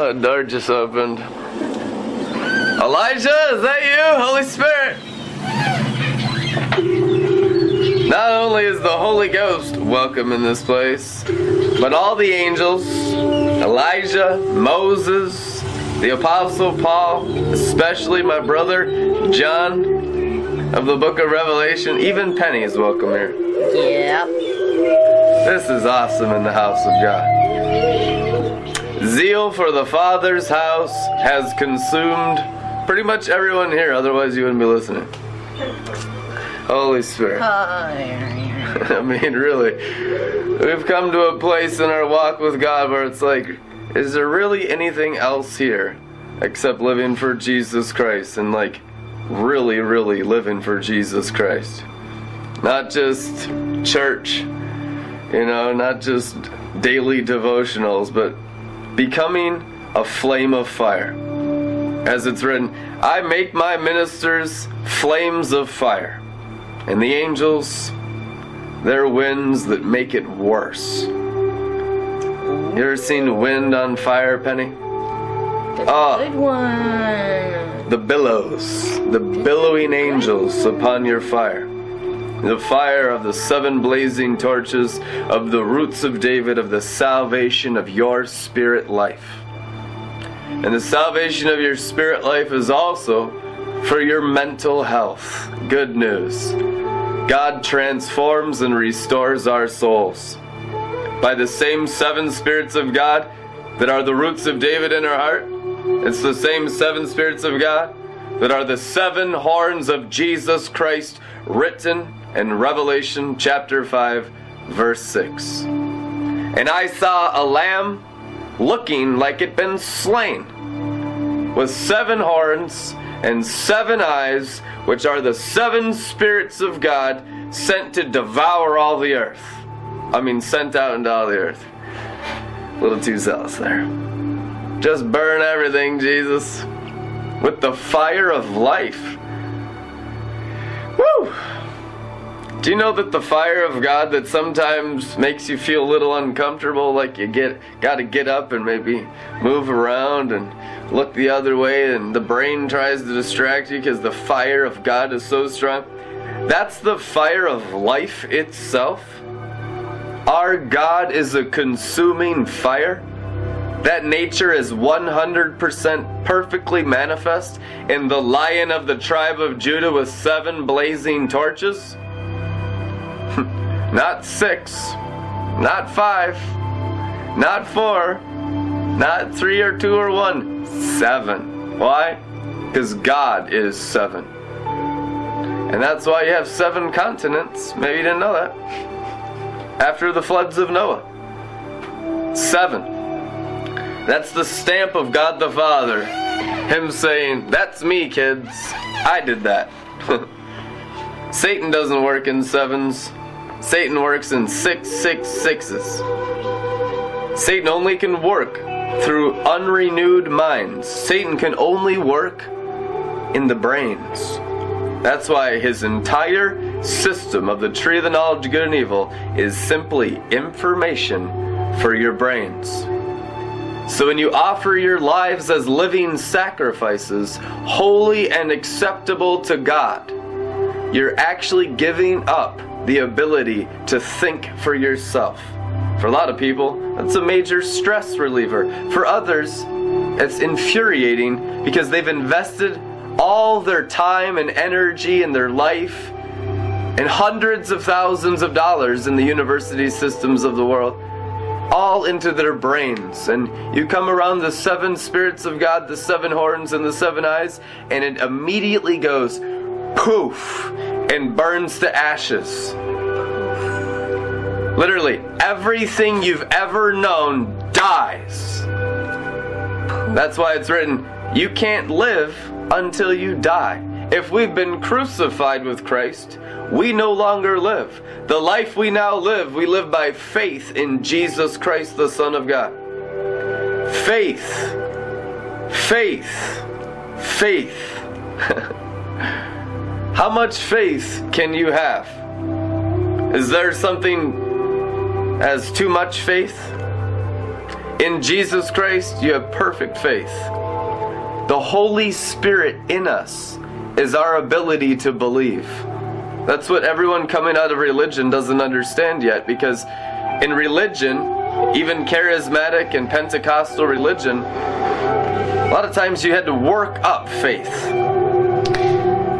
A door just opened. Elijah, is that you? Holy Spirit! Not only is the Holy Ghost welcome in this place, but all the angels, Elijah, Moses, the Apostle Paul, especially my brother John of the book of Revelation, even Penny is welcome here. Yep. This is awesome in the house of God. Zeal for the Father's house has consumed pretty much everyone here, otherwise, you wouldn't be listening. Holy Spirit. I mean, really. We've come to a place in our walk with God where it's like, is there really anything else here except living for Jesus Christ and like really, really living for Jesus Christ? Not just church, you know, not just daily devotionals, but becoming a flame of fire. As it's written, I make my ministers flames of fire, and the angels, they're winds that make it worse. You ever seen wind on fire, Penny? Oh, Good one. the billows, the billowing angels upon your fire. The fire of the seven blazing torches of the roots of David of the salvation of your spirit life. And the salvation of your spirit life is also for your mental health. Good news. God transforms and restores our souls. By the same seven spirits of God that are the roots of David in our heart, it's the same seven spirits of God that are the seven horns of Jesus Christ written in Revelation chapter 5, verse 6. And I saw a lamb looking like it been slain, with seven horns and seven eyes, which are the seven spirits of God sent to devour all the earth. I mean, sent out into all the earth. A little too zealous there. Just burn everything, Jesus, with the fire of life. Woo! Do you know that the fire of God that sometimes makes you feel a little uncomfortable, like you get got to get up and maybe move around and look the other way, and the brain tries to distract you because the fire of God is so strong? That's the fire of life itself. Our God is a consuming fire. That nature is 100% perfectly manifest in the lion of the tribe of Judah with seven blazing torches. Not six, not five, not four, not three or two or one, seven. Why? Because God is seven. And that's why you have seven continents. Maybe you didn't know that. After the floods of Noah. Seven. That's the stamp of God the Father. Him saying, That's me, kids. I did that. Satan doesn't work in sevens. Satan works in six, six, sixes. Satan only can work through unrenewed minds. Satan can only work in the brains. That's why his entire system of the tree of the knowledge of good and evil is simply information for your brains. So when you offer your lives as living sacrifices, holy and acceptable to God, you're actually giving up the ability to think for yourself. For a lot of people, that's a major stress reliever. For others, it's infuriating because they've invested all their time and energy and their life and hundreds of thousands of dollars in the university systems of the world all into their brains. And you come around the seven spirits of God, the seven horns and the seven eyes, and it immediately goes poof and burns to ashes. Literally, everything you've ever known dies. That's why it's written, you can't live until you die. If we've been crucified with Christ, we no longer live. The life we now live, we live by faith in Jesus Christ, the Son of God. Faith, faith, faith. How much faith can you have? Is there something as too much faith? In Jesus Christ, you have perfect faith. The Holy Spirit in us is our ability to believe. That's what everyone coming out of religion doesn't understand yet because in religion, even charismatic and Pentecostal religion, a lot of times you had to work up faith.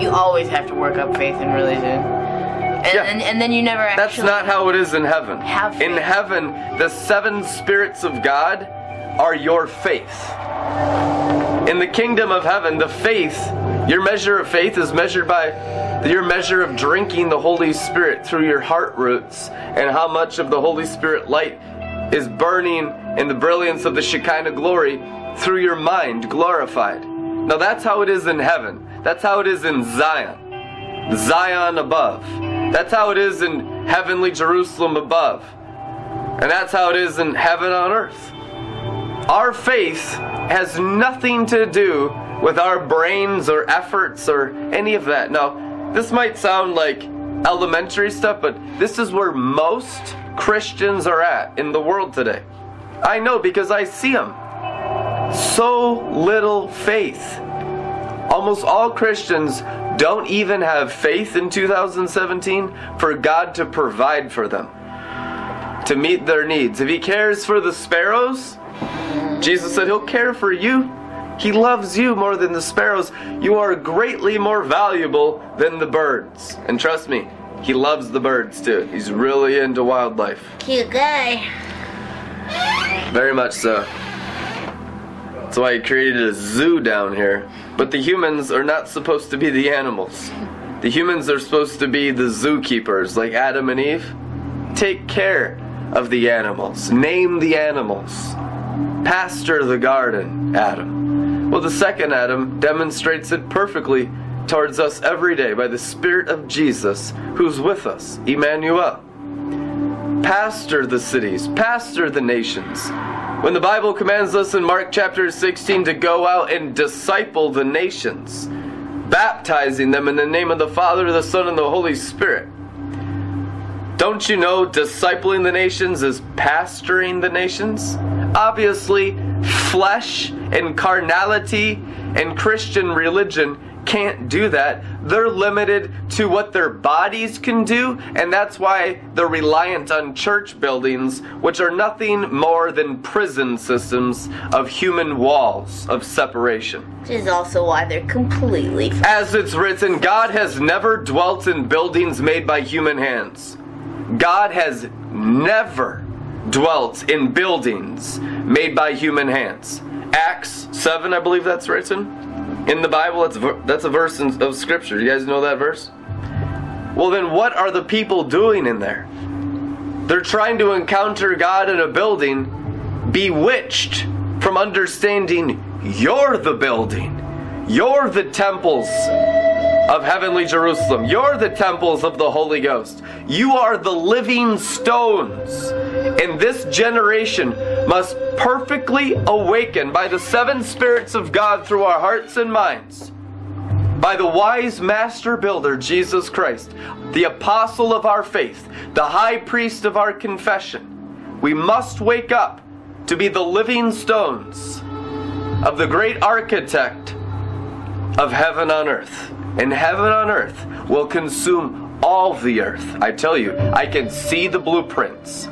You always have to work up faith in religion. And, Yeah. and, and then you never actually. That's not how it is in heaven. In heaven, the seven spirits of God are your faith. In the kingdom of heaven, the faith, your measure of faith is measured by your measure of drinking the Holy Spirit through your heart roots and how much of the Holy Spirit light is burning in the brilliance of the Shekinah glory through your mind glorified. Now that's how it is in heaven. That's how it is in Zion. Zion above. That's how it is in heavenly Jerusalem above. And that's how it is in heaven on earth. Our faith has nothing to do with our brains or efforts or any of that. Now, this might sound like elementary stuff, but this is where most Christians are at in the world today. I know because I see them. So little faith. Almost all Christians don't even have faith in 2017 for God to provide for them, to meet their needs. If He cares for the sparrows, Jesus said He'll care for you. He loves you more than the sparrows. You are greatly more valuable than the birds. And trust me, He loves the birds too. He's really into wildlife. Cute guy. Very much so. That's why he created a zoo down here. But the humans are not supposed to be the animals. The humans are supposed to be the zookeepers, like Adam and Eve. Take care of the animals, name the animals, pasture the garden, Adam. Well, the second Adam demonstrates it perfectly towards us every day by the Spirit of Jesus who's with us, Emmanuel pastor the cities, pastor the nations. When the Bible commands us in Mark chapter 16 to go out and disciple the nations, baptizing them in the name of the Father, the Son, and the Holy Spirit. Don't you know discipling the nations is pastoring the nations? Obviously, flesh and carnality and Christian religion can't do that. They're limited to what their bodies can do, and that's why they're reliant on church buildings, which are nothing more than prison systems of human walls of separation. Which is also why they're completely. As it's written, God has never dwelt in buildings made by human hands. God has never dwelt in buildings made by human hands. Acts 7, I believe that's written in the Bible. That's, that's a verse in, of Scripture. You guys know that verse? Well, then what are the people doing in there? They're trying to encounter God in a building, bewitched from understanding you're the building. You're the temples of heavenly Jerusalem. You're the temples of the Holy Ghost. You are the living stones. And this generation must perfectly awaken by the seven spirits of God through our hearts and minds. By the wise master builder, Jesus Christ, the apostle of our faith, the high priest of our confession. We must wake up to be the living stones of the great architect of heaven on earth. And heaven on earth will consume all the earth. I tell you, I can see the blueprints.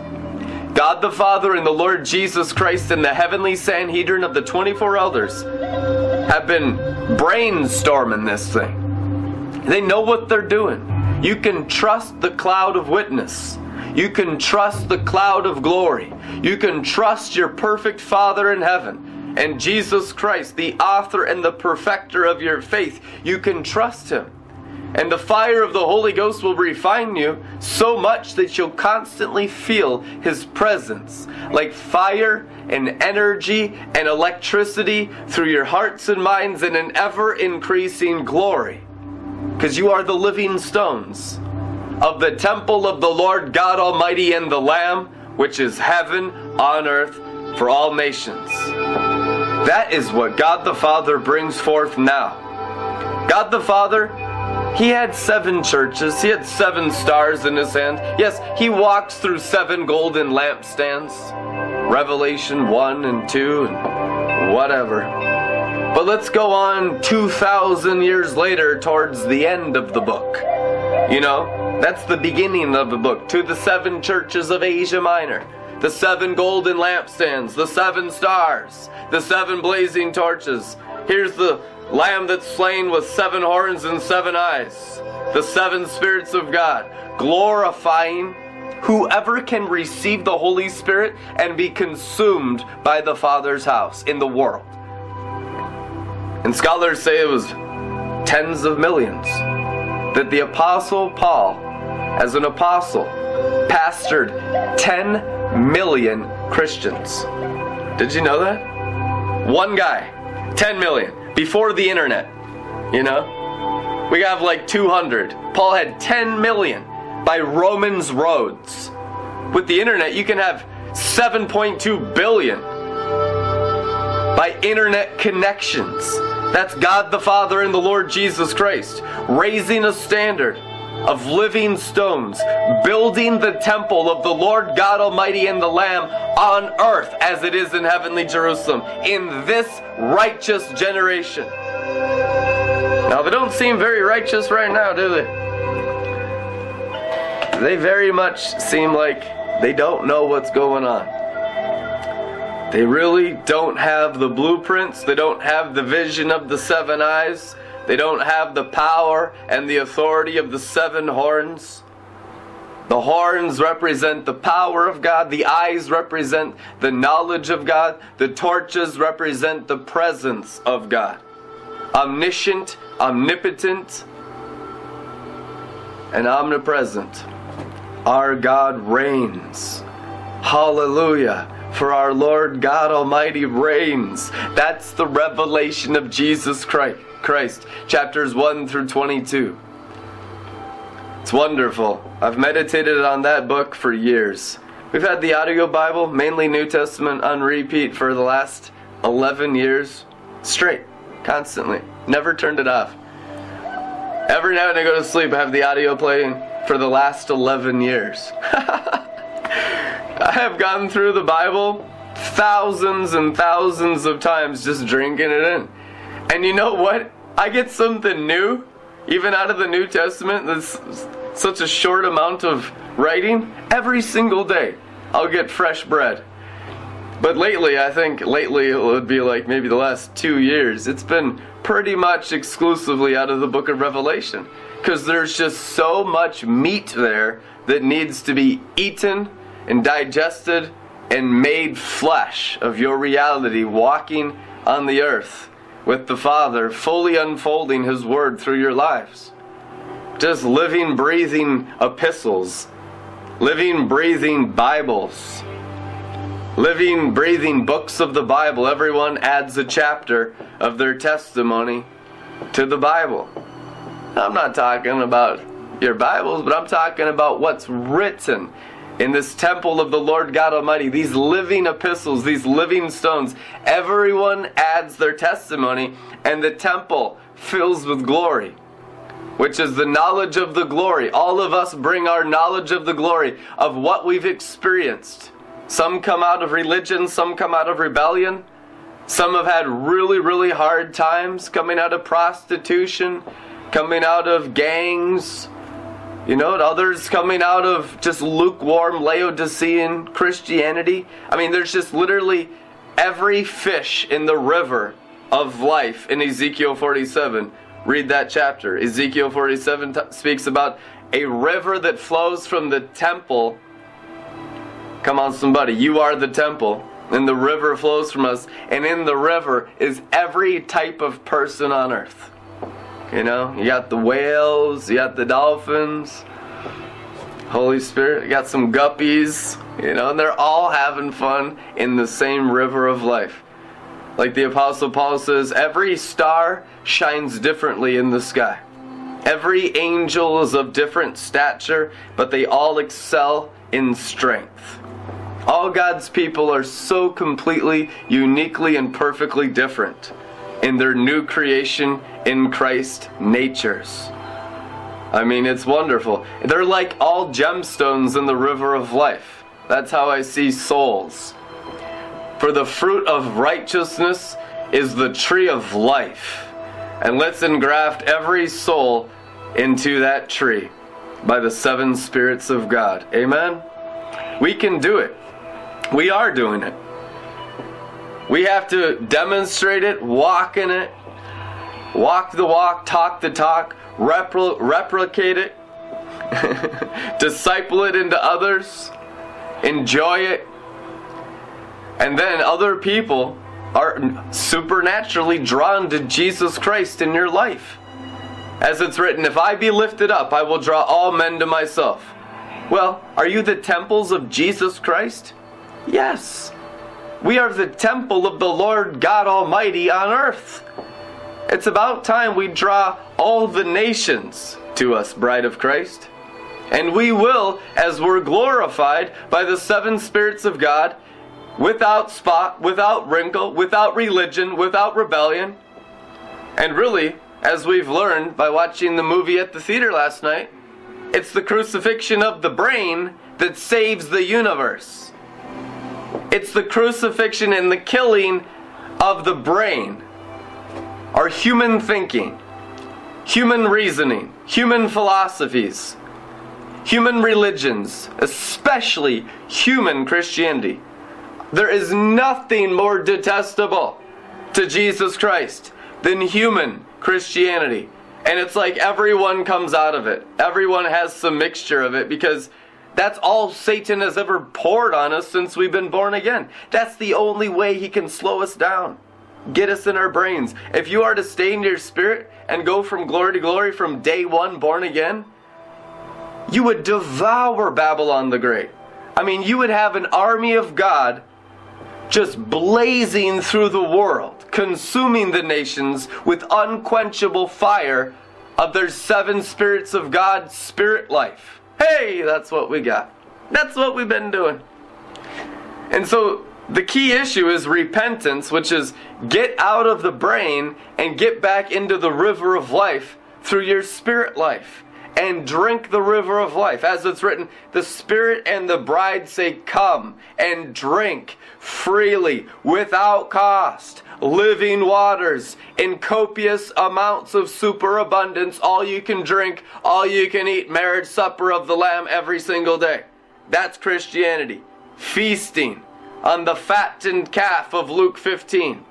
God the Father and the Lord Jesus Christ and the heavenly Sanhedrin of the 24 elders have been brainstorming this thing. They know what they're doing. You can trust the cloud of witness. You can trust the cloud of glory. You can trust your perfect Father in heaven and Jesus Christ, the author and the perfecter of your faith. You can trust him. And the fire of the Holy Ghost will refine you so much that you'll constantly feel His presence, like fire and energy and electricity through your hearts and minds in an ever increasing glory. Because you are the living stones of the temple of the Lord God Almighty and the Lamb, which is heaven on earth for all nations. That is what God the Father brings forth now. God the Father he had seven churches. He had seven stars in his hand. Yes, he walks through seven golden lampstands. Revelation 1 and 2 and whatever. But let's go on 2,000 years later towards the end of the book. You know, that's the beginning of the book. To the seven churches of Asia Minor, the seven golden lampstands, the seven stars, the seven blazing torches. Here's the lamb that's slain with seven horns and seven eyes, the seven spirits of God, glorifying whoever can receive the Holy Spirit and be consumed by the Father's house in the world. And scholars say it was tens of millions. That the Apostle Paul, as an apostle, pastored 10 million Christians. Did you know that? One guy, 10 million, before the internet. You know? We have like 200. Paul had 10 million by Romans roads. With the internet, you can have 7.2 billion by internet connections. That's God the Father and the Lord Jesus Christ raising a standard of living stones, building the temple of the Lord God Almighty and the Lamb on earth as it is in heavenly Jerusalem in this righteous generation. Now, they don't seem very righteous right now, do they? They very much seem like they don't know what's going on. They really don't have the blueprints, they don't have the vision of the seven eyes, they don't have the power and the authority of the seven horns. The horns represent the power of God, the eyes represent the knowledge of God, the torches represent the presence of God. Omniscient, omnipotent, and omnipresent. Our God reigns. Hallelujah. For our Lord God Almighty reigns. That's the revelation of Jesus Christ. Christ, chapters 1 through 22. It's wonderful. I've meditated on that book for years. We've had the audio Bible, mainly New Testament, on repeat for the last 11 years straight, constantly. Never turned it off. Every night when I go to sleep, I have the audio playing for the last 11 years. I have gone through the Bible thousands and thousands of times just drinking it in. And you know what? I get something new, even out of the New Testament, that's such a short amount of writing. Every single day, I'll get fresh bread. But lately, I think lately it would be like maybe the last two years, it's been pretty much exclusively out of the book of Revelation. Because there's just so much meat there that needs to be eaten and digested and made flesh of your reality walking on the earth with the Father, fully unfolding His Word through your lives. Just living, breathing epistles, living, breathing Bibles, living, breathing books of the Bible. Everyone adds a chapter of their testimony to the Bible. I'm not talking about your Bibles, but I'm talking about what's written in this temple of the Lord God Almighty, these living epistles, these living stones, everyone adds their testimony, and the temple fills with glory, which is the knowledge of the glory. All of us bring our knowledge of the glory of what we've experienced. Some come out of religion, some come out of rebellion. Some have had really, really hard times coming out of prostitution, coming out of gangs, you know, others coming out of just lukewarm Laodicean Christianity. I mean, there's just literally every fish in the river of life in Ezekiel 47. Read that chapter. Ezekiel 47 t- speaks about a river that flows from the temple. Come on, somebody. You are the temple. And the river flows from us. And in the river is every type of person on earth. You know, you got the whales, you got the dolphins, Holy Spirit, you got some guppies, you know, and they're all having fun in the same river of life. Like the Apostle Paul says, every star shines differently in the sky. Every angel is of different stature, but they all excel in strength. All God's people are so completely, uniquely, and perfectly different in their new creation in Christ natures. I mean, it's wonderful. They're like all gemstones in the river of life. That's how I see souls. For the fruit of righteousness is the tree of life. And let's engraft every soul into that tree by the seven spirits of God. Amen? We can do it. We are doing it. We have to demonstrate it, walk in it, walk the walk, talk the talk, repl- replicate it, disciple it into others, enjoy it, and then other people are supernaturally drawn to Jesus Christ in your life. As it's written, if I be lifted up, I will draw all men to myself. Well, are you the temples of Jesus Christ? Yes. We are the temple of the Lord God Almighty on earth. It's about time we draw all the nations to us, bride of Christ. And we will, as we're glorified by the seven spirits of God, without spot, without wrinkle, without religion, without rebellion. And really, as we've learned by watching the movie at the theater last night, it's the crucifixion of the brain that saves the universe. It's the crucifixion and the killing of the brain. Our human thinking, human reasoning, human philosophies, human religions, especially human Christianity. There is nothing more detestable to Jesus Christ than human Christianity. And it's like everyone comes out of it. Everyone has some mixture of it because that's all Satan has ever poured on us since we've been born again. That's the only way he can slow us down, get us in our brains. If you are to stay in your spirit and go from glory to glory from day one born again, you would devour Babylon the Great. I mean, you would have an army of God just blazing through the world, consuming the nations with unquenchable fire of their seven spirits of God spirit life. Hey, that's what we got. That's what we've been doing. And so the key issue is repentance, which is get out of the brain and get back into the river of life through your spirit life and drink the river of life. As it's written, the Spirit and the bride say, Come and drink freely without cost living waters in copious amounts of superabundance, all you can drink, all you can eat, marriage supper of the Lamb every single day. That's Christianity. Feasting on the fattened calf of Luke 15.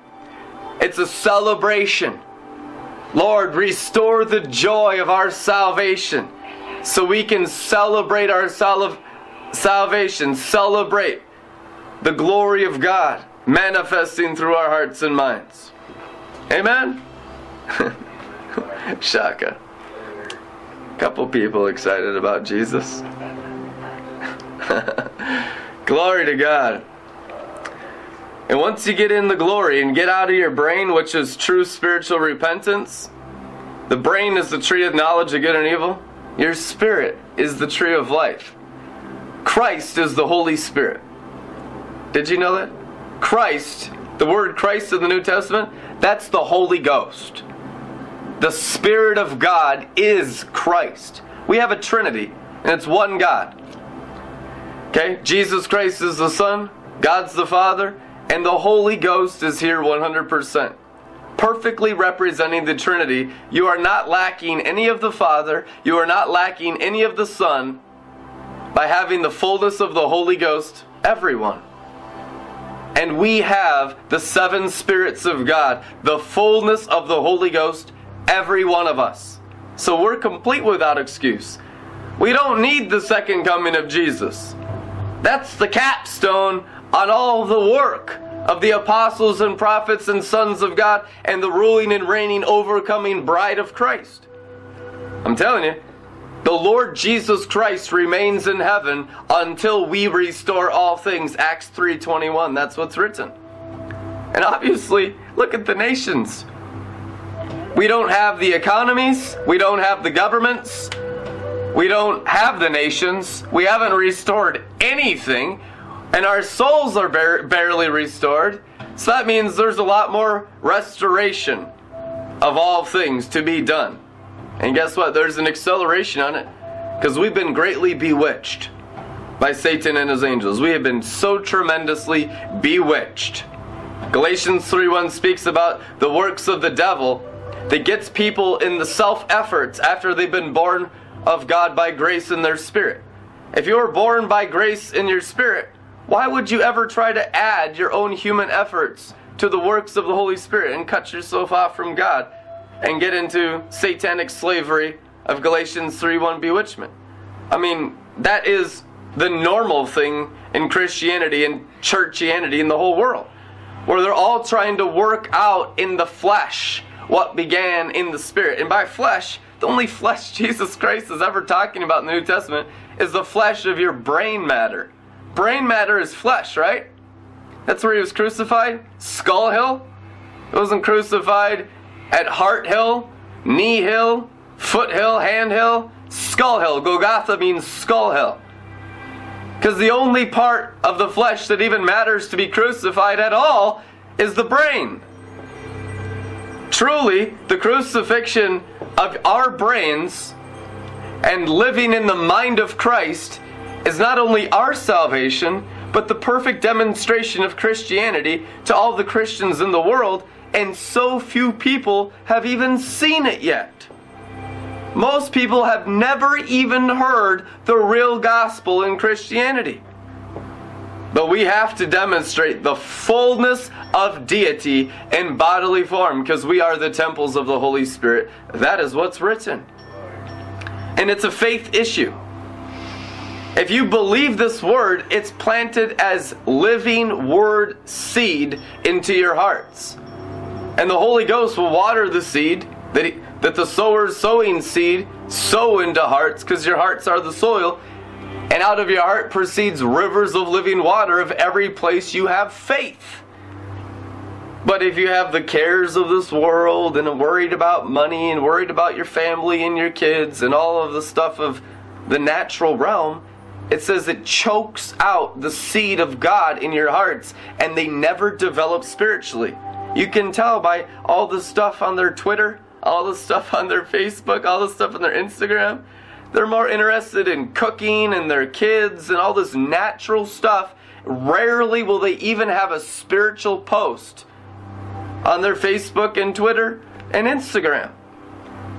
It's a celebration. Lord, restore the joy of our salvation so we can celebrate our sal- salvation, celebrate the glory of God manifesting through our hearts and minds. Amen? Shaka. Couple people excited about Jesus. glory to God. And once you get in the glory and get out of your brain, which is true spiritual repentance, the brain is the tree of knowledge of good and evil. Your spirit is the tree of life. Christ is the Holy Spirit. Did you know that? Christ, the word Christ in the New Testament, that's the Holy Ghost. The Spirit of God is Christ. We have a Trinity, and it's one God. Okay? Jesus Christ is the Son, God's the Father, and the Holy Ghost is here 100%. Perfectly representing the Trinity. You are not lacking any of the Father, you are not lacking any of the Son by having the fullness of the Holy Ghost, everyone. And we have the seven spirits of God, the fullness of the Holy Ghost, every one of us. So we're complete without excuse. We don't need the second coming of Jesus. That's the capstone on all the work of the apostles and prophets and sons of God and the ruling and reigning, overcoming bride of Christ. I'm telling you, the Lord Jesus Christ remains in heaven until we restore all things. Acts 3:21. That's what's written. And obviously, look at the nations. We don't have the economies, we don't have the governments, we don't have the nations. We haven't restored anything, and our souls are bar- barely restored. So that means there's a lot more restoration of all things to be done. And guess what? There's an acceleration on it because we've been greatly bewitched. by Satan and his angels. We have been so tremendously bewitched. Galatians 3:1 speaks about the works of the devil that gets people in the self efforts after they've been born of God by grace in their spirit. If you were born by grace in your spirit, why would you ever try to add your own human efforts to the works of the Holy Spirit and cut yourself off from God and get into satanic slavery of Galatians 3:1 bewitchment? I mean, that is the normal thing in Christianity and churchianity in the whole world, where they're all trying to work out in the flesh what began in the spirit. And by flesh, the only flesh Jesus Christ is ever talking about in the New Testament is the flesh of your brain matter. Brain matter is flesh, right? That's where he was crucified. Skull Hill. He wasn't crucified at Heart Hill, Knee Hill, Foot Hill, Hand Hill, Skull Hill. Golgotha means Skull Hill. Because the only part of the flesh that even matters to be crucified at all is the brain. Truly, the crucifixion of our brains and living in the mind of Christ is not only our salvation, but the perfect demonstration of Christianity to all the Christians in the world, and so few people have even seen it yet. Most people have never even heard the real gospel in Christianity. But we have to demonstrate the fullness of deity in bodily form because we are the temples of the Holy Spirit. That is what's written. And it's a faith issue. If you believe this word, it's planted as living word seed into your hearts. And the Holy Ghost will water the seed that, he, that the sower's sowing seed sow into hearts because your hearts are the soil. And out of your heart proceeds rivers of living water of every place you have faith. But if you have the cares of this world and are worried about money and worried about your family and your kids and all of the stuff of the natural realm, it says it chokes out the seed of God in your hearts and they never develop spiritually. You can tell by all the stuff on their Twitter, all the stuff on their Facebook, all the stuff on their Instagram. They're more interested in cooking and their kids and all this natural stuff. Rarely will they even have a spiritual post on their Facebook and Twitter and Instagram.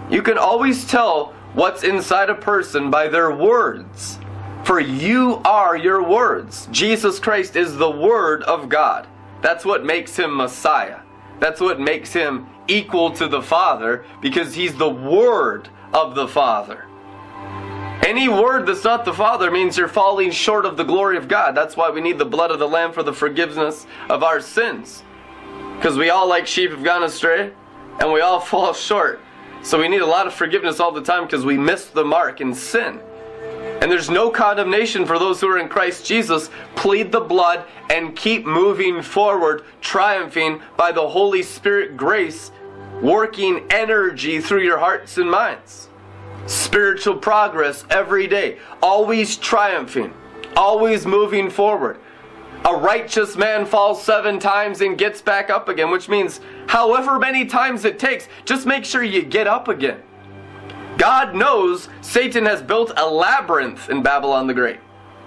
You can always tell what's inside a person by their words. For you are your words. Jesus Christ is the Word of God. That's what makes him Messiah. That's what makes him equal to the Father because he's the Word of the Father. Any word that's not the Father means you're falling short of the glory of God. That's why we need the blood of the Lamb for the forgiveness of our sins. Because we all, like sheep, have gone astray and we all fall short. So we need a lot of forgiveness all the time because we miss the mark in sin. And there's no condemnation for those who are in Christ Jesus. Plead the blood and keep moving forward, triumphing by the Holy Spirit grace, working energy through your hearts and minds. Spiritual progress every day, always triumphing, always moving forward. A righteous man falls seven times and gets back up again, which means however many times it takes, just make sure you get up again. God knows Satan has built a labyrinth in Babylon the Great.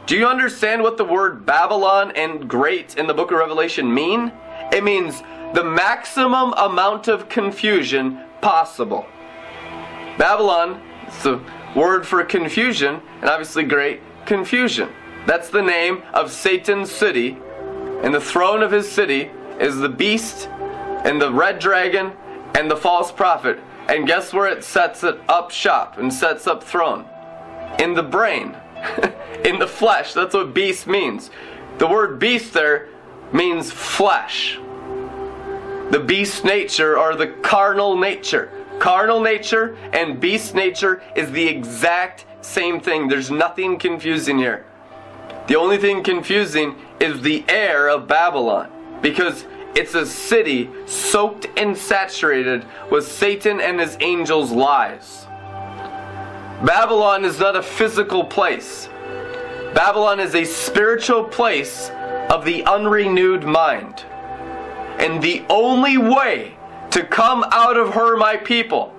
Do you understand what the word Babylon and great in the book of Revelation mean? It means the maximum amount of confusion possible. Babylon is the word for confusion, and obviously great confusion. That's the name of Satan's city, and the throne of his city is the beast and the red dragon and the false prophet. And guess where it sets it up shop and sets up throne? In the brain, in the flesh. That's what beast means. The word beast there means flesh. The beast nature or the carnal nature. Carnal nature and beast nature is the exact same thing. There's nothing confusing here. The only thing confusing is the air of Babylon because it's a city soaked and saturated with Satan and his angels' lies. Babylon is not a physical place. Babylon is a spiritual place of the unrenewed mind. And the only way to come out of her, my people,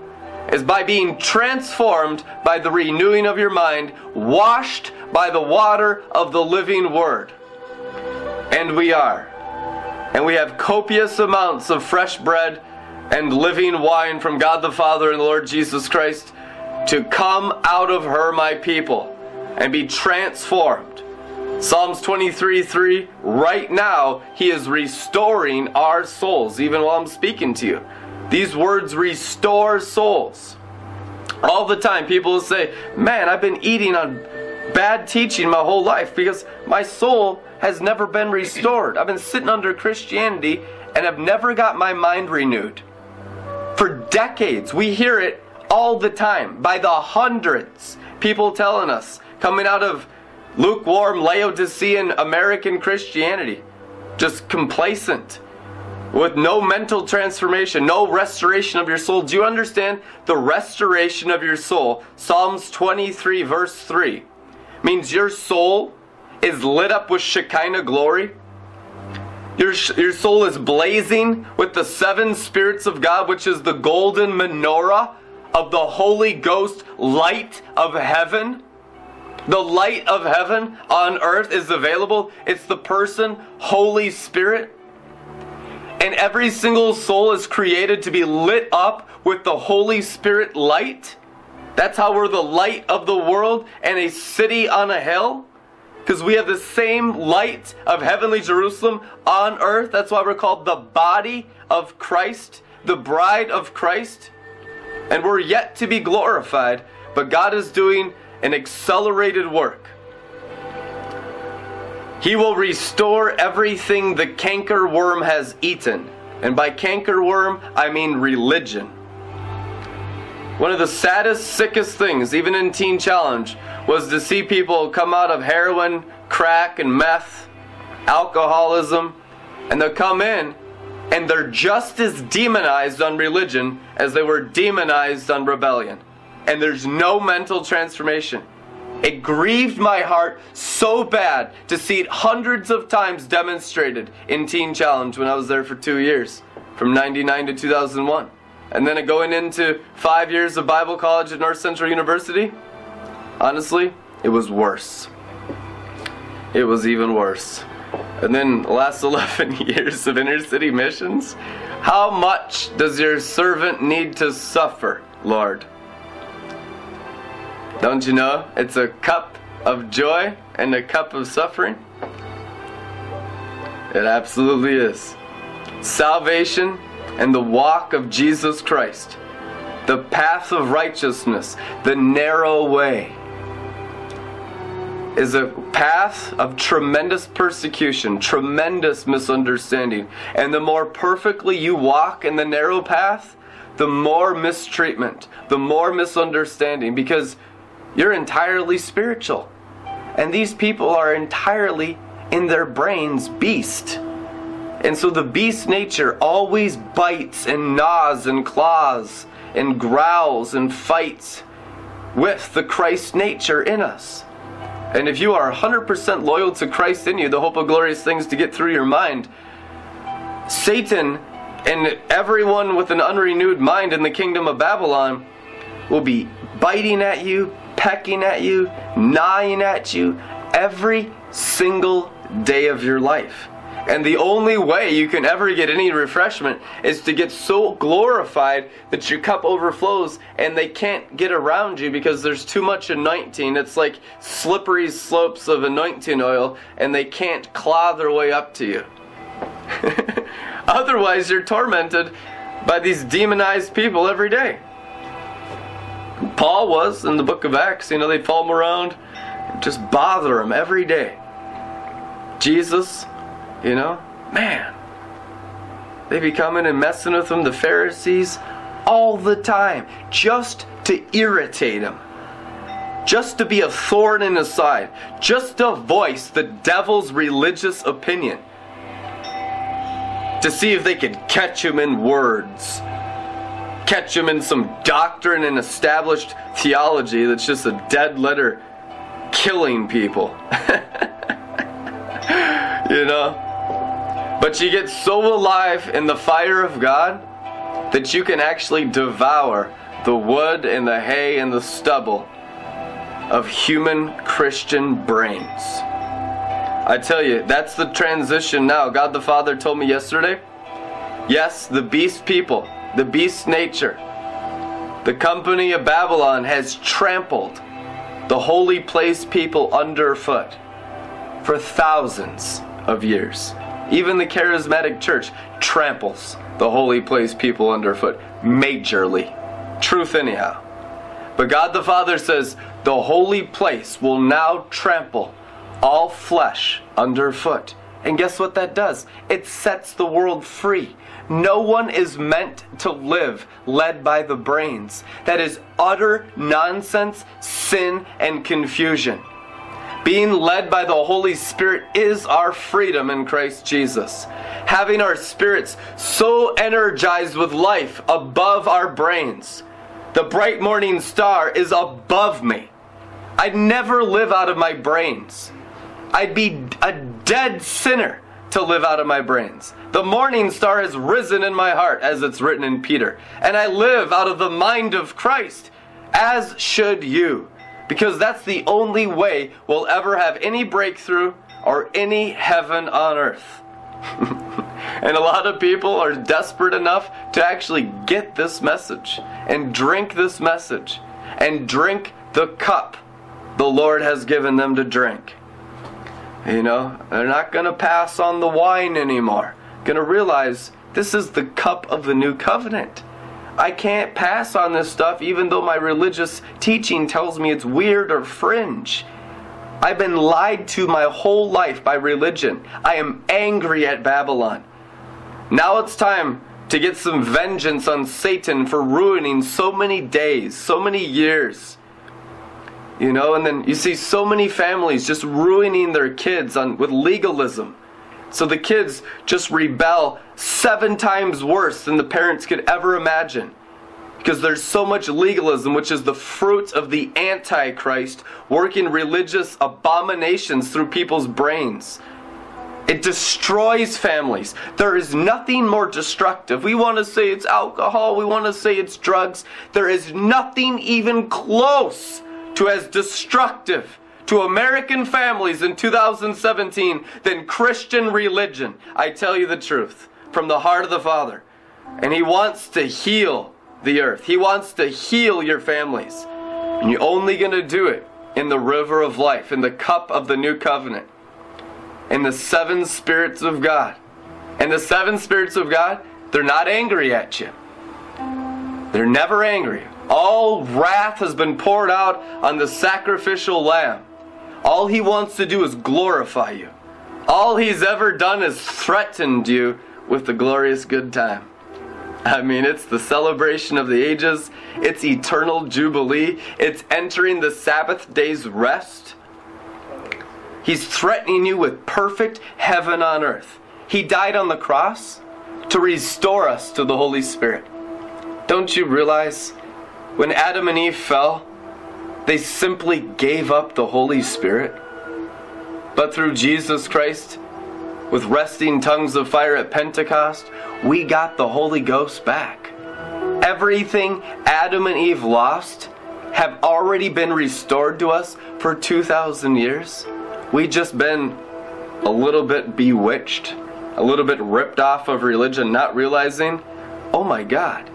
is by being transformed by the renewing of your mind, washed by the water of the living word. And we are. And we have copious amounts of fresh bread and living wine from God the Father and the Lord Jesus Christ to come out of her, my people, and be transformed. Psalms 23 3, right now, He is restoring our souls, even while I'm speaking to you. These words restore souls. All the time, people say, Man, I've been eating on bad teaching my whole life because my soul has never been restored. I've been sitting under Christianity and have never got my mind renewed. For decades, we hear it all the time by the hundreds. People telling us, coming out of lukewarm Laodicean American Christianity, just complacent with no mental transformation, no restoration of your soul. Do you understand the restoration of your soul? Psalms 23, verse 3 means your soul is lit up with Shekinah glory. Your, your soul is blazing with the seven spirits of God, which is the golden menorah of the Holy Ghost light of heaven. The light of heaven on earth is available. It's the person, Holy Spirit. And every single soul is created to be lit up with the Holy Spirit light. That's how we're the light of the world and a city on a hill. Because we have the same light of heavenly Jerusalem on earth. That's why we're called the body of Christ, the bride of Christ. And we're yet to be glorified, but God is doing an accelerated work. He will restore everything the canker worm has eaten. And by canker worm, I mean religion. One of the saddest, sickest things, even in Teen Challenge, was to see people come out of heroin, crack, and meth, alcoholism, and they'll come in and they're just as demonized on religion as they were demonized on rebellion. And there's no mental transformation. It grieved my heart so bad to see it hundreds of times demonstrated in Teen Challenge when I was there for two years, from 99 to 2001. And then going into five years of Bible college at North Central University, honestly, it was worse. It was even worse. And then the last 11 years of inner city missions, how much does your servant need to suffer, Lord? Don't you know it's a cup of joy and a cup of suffering? It absolutely is. Salvation and the walk of Jesus Christ, the path of righteousness, the narrow way, is a path of tremendous persecution, tremendous misunderstanding. And the more perfectly you walk in the narrow path, the more mistreatment, the more misunderstanding, because you're entirely spiritual. And these people are entirely in their brains beast. And so the beast nature always bites and gnaws and claws and growls and fights with the Christ nature in us. And if you are 100% loyal to Christ in you, the hope of glorious things to get through your mind, Satan and everyone with an unrenewed mind in the kingdom of Babylon will be biting at you, pecking at you, gnawing at you every single day of your life. And the only way you can ever get any refreshment is to get so glorified that your cup overflows and they can't get around you because there's too much anointing. It's like slippery slopes of anointing oil and they can't claw their way up to you. Otherwise, you're tormented by these demonized people every day. Paul was in the book of Acts, you know, they'd follow him around, just bother him every day. Jesus, you know, man, they be coming and messing with him, the Pharisees, all the time, just to irritate him, just to be a thorn in his side, just to voice the devil's religious opinion, to see if they could catch him in words, catch him in some doctrine and established theology that's just a dead letter killing people. you know? But you get so alive in the fire of God that you can actually devour the wood and the hay and the stubble of human Christian brains. I tell you, that's the transition now. God the Father told me yesterday. Yes, the beast people, the beast nature, the company of Babylon has trampled the holy place people underfoot for thousands of years. Even the charismatic church tramples the holy place people underfoot majorly. Truth, anyhow. But God the Father says the holy place will now trample all flesh underfoot. And guess what that does? It sets the world free. No one is meant to live led by the brains. That is utter nonsense, sin, and confusion. Being led by the Holy Spirit is our freedom in Christ Jesus. Having our spirits so energized with life above our brains. The bright morning star is above me. I'd never live out of my brains. I'd be a dead sinner to live out of my brains. The morning star has risen in my heart, as it's written in Peter, and I live out of the mind of Christ, as should you, because that's the only way we'll ever have any breakthrough or any heaven on earth. and a lot of people are desperate enough to actually get this message and drink this message and drink the cup the Lord has given them to drink. You know, they're not going to pass on the wine anymore. Going to realize this is the cup of the new covenant. I can't pass on this stuff even though my religious teaching tells me it's weird or fringe. I've been lied to my whole life by religion. I am angry at Babylon. Now it's time to get some vengeance on Satan for ruining so many days, so many years you know, and then you see so many families just ruining their kids on with legalism. So the kids just rebel seven times worse than the parents could ever imagine. Because there's so much legalism, which is the fruit of the Antichrist working religious abominations through people's brains. It destroys families. There is nothing more destructive. We want to say it's alcohol, we want to say it's drugs. There is nothing even close to as destructive to American families in 2017 than Christian religion. I tell you the truth from the heart of the Father. And He wants to heal the earth, He wants to heal your families. And you're only going to do it in the river of life, in the cup of the new covenant, in the seven spirits of God. And the seven spirits of God, they're not angry at you. They're never angry. All wrath has been poured out on the sacrificial lamb. All he wants to do is glorify you. All he's ever done is threatened you with the glorious good time. I mean, it's the celebration of the ages, it's eternal jubilee, it's entering the Sabbath day's rest. He's threatening you with perfect heaven on earth. He died on the cross to restore us to the Holy Spirit. Don't you realize when Adam and Eve fell, they simply gave up the Holy Spirit. But through Jesus Christ, with resting tongues of fire at Pentecost, we got the Holy Ghost back. Everything Adam and Eve lost have already been restored to us for 2,000 years. We've just been a little bit bewitched, a little bit ripped off of religion, not realizing, oh my God,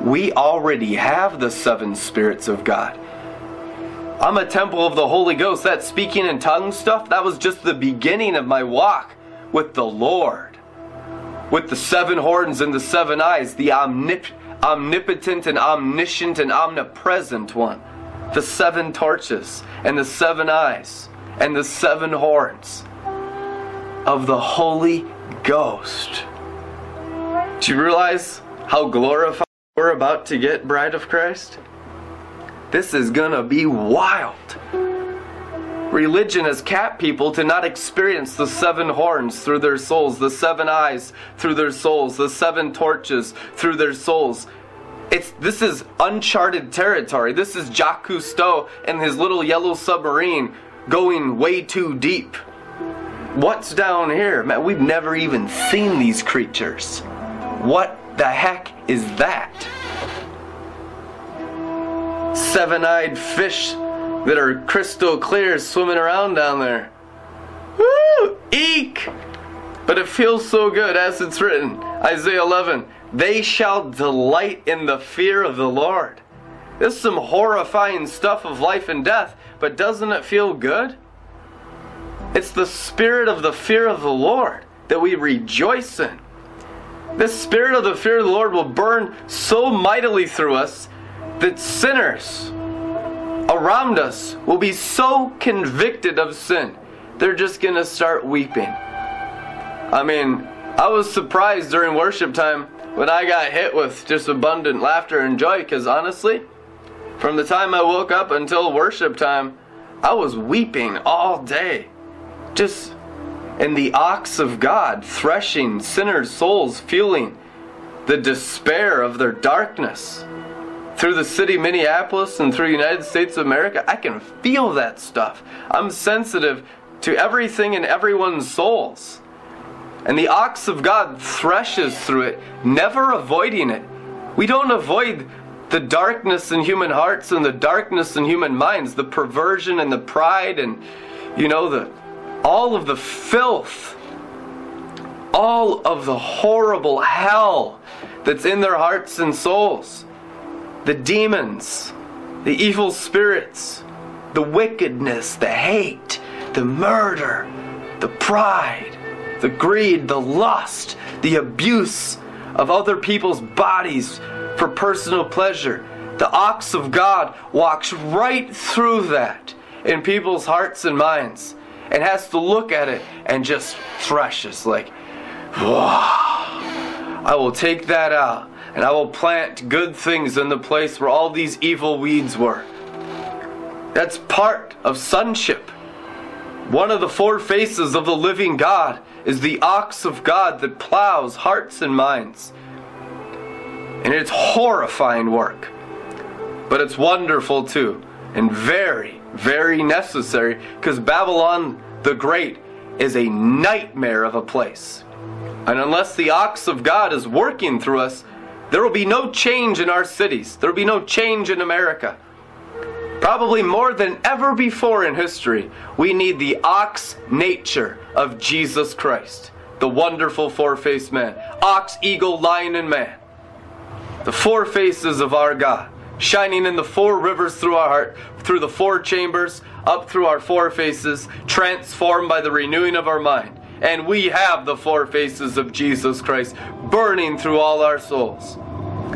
we already have the seven spirits of God. I'm a temple of the Holy Ghost. That speaking in tongues stuff, that was just the beginning of my walk with the Lord. With the seven horns and the seven eyes, the omnip- omnipotent and omniscient and omnipresent one. The seven torches and the seven eyes and the seven horns of the Holy Ghost. Do you realize how glorified? we're about to get, Bride of Christ? This is gonna be wild. Religion has capped people to not experience the seven horns through their souls, the seven eyes through their souls, the seven torches through their souls. It's this is uncharted territory. This is Jacques Cousteau and his little yellow submarine going way too deep. What's down here? Man, we've never even seen these creatures. What the heck is that? Seven eyed fish that are crystal clear swimming around down there. Woo! Eek! But it feels so good as it's written. Isaiah 11. They shall delight in the fear of the Lord. This is some horrifying stuff of life and death, but doesn't it feel good? It's the spirit of the fear of the Lord that we rejoice in. This spirit of the fear of the Lord will burn so mightily through us that sinners around us will be so convicted of sin, they're just going to start weeping. I mean, I was surprised during worship time when I got hit with just abundant laughter and joy because honestly, from the time I woke up until worship time, I was weeping all day. Just in the ox of God, threshing sinners' souls, feeling the despair of their darkness. Through the city Minneapolis and through United States of America, I can feel that stuff. I'm sensitive to everything in everyone's souls. And the ox of God threshes through it, never avoiding it. We don't avoid the darkness in human hearts and the darkness in human minds, the perversion and the pride and you know the all of the filth, all of the horrible hell that's in their hearts and souls. The demons, the evil spirits, the wickedness, the hate, the murder, the pride, the greed, the lust, the abuse of other people's bodies for personal pleasure. The ox of God walks right through that in people's hearts and minds and has to look at it and just threshes like, I will take that out and I will plant good things in the place where all these evil weeds were. That's part of sonship. One of the four faces of the living God is the ox of God that plows hearts and minds. And it's horrifying work. But it's wonderful too. And very, very necessary because Babylon the Great is a nightmare of a place. And unless the ox of God is working through us, there will be no change in our cities. There will be no change in America. Probably more than ever before in history, we need the ox nature of Jesus Christ, the wonderful four faced man. Ox, eagle, lion, and man. The four faces of our God, shining in the four rivers through our heart, through the four chambers, up through our four faces, transformed by the renewing of our mind. And we have the four faces of Jesus Christ burning through all our souls.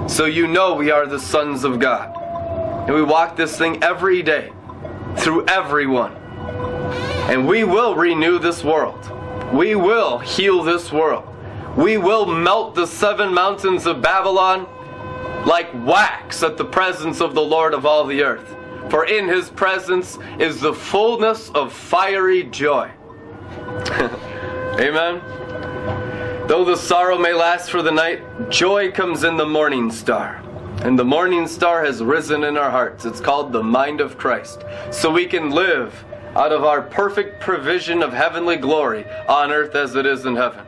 So you know we are the sons of God. And we walk this thing every day through everyone. And we will renew this world. We will heal this world. We will melt the seven mountains of Babylon like wax at the presence of the Lord of all the earth. For in his presence is the fullness of fiery joy. Amen. Though the sorrow may last for the night, joy comes in the morning star. And the morning star has risen in our hearts. It's called the mind of Christ. So we can live out of our perfect provision of heavenly glory on earth as it is in heaven.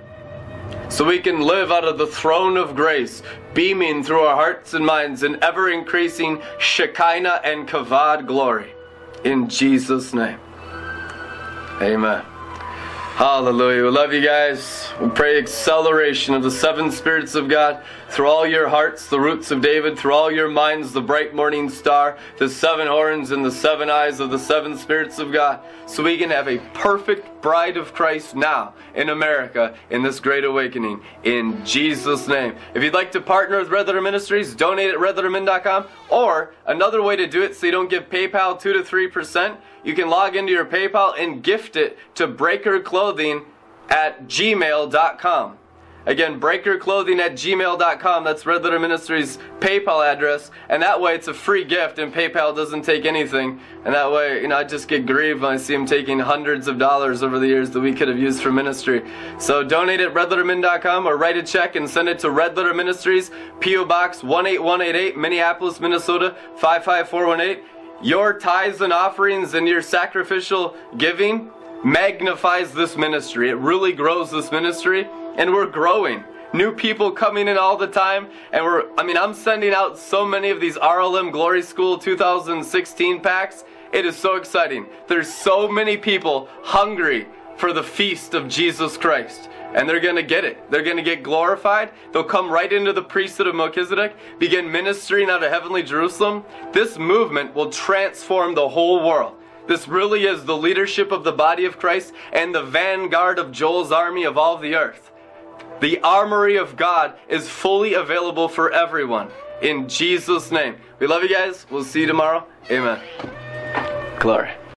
So we can live out of the throne of grace, beaming through our hearts and minds in ever increasing Shekinah and Kavod glory. In Jesus' name. Amen. Hallelujah. We love you guys. We pray acceleration of the seven spirits of God through all your hearts, the roots of David, through all your minds, the bright morning star, the seven horns and the seven eyes of the seven spirits of God, so we can have a perfect bride of Christ now in America in this great awakening. In Jesus' name. If you'd like to partner with Red Letter Ministries, donate at redlettermin.com, or another way to do it so you don't give PayPal 2 to 3% you can log into your PayPal and gift it to Breaker Clothing at gmail.com. Again, breakerclothing at gmail.com. That's Red Letter Ministries PayPal address. And that way it's a free gift and PayPal doesn't take anything. And that way, you know, I just get grieved when I see them taking hundreds of dollars over the years that we could have used for ministry. So donate at redlettermin.com or write a check and send it to Red Letter Ministries, P.O. Box 18188, Minneapolis, Minnesota 55418. Your tithes and offerings and your sacrificial giving magnifies this ministry. It really grows this ministry, and we're growing. New people coming in all the time, and we're, I mean, I'm sending out so many of these RLM Glory School 2016 packs, It is so exciting. There's so many people hungry for the feast of Jesus Christ. And they're going to get it. They're going to get glorified. They'll come right into the priesthood of Melchizedek, begin ministering out of heavenly Jerusalem. This movement will transform the whole world. This really is the leadership of the body of Christ and the vanguard of Joel's army of all the earth. The armory of God is fully available for everyone. In Jesus' name. We love you guys. We'll see you tomorrow. Amen. Glory.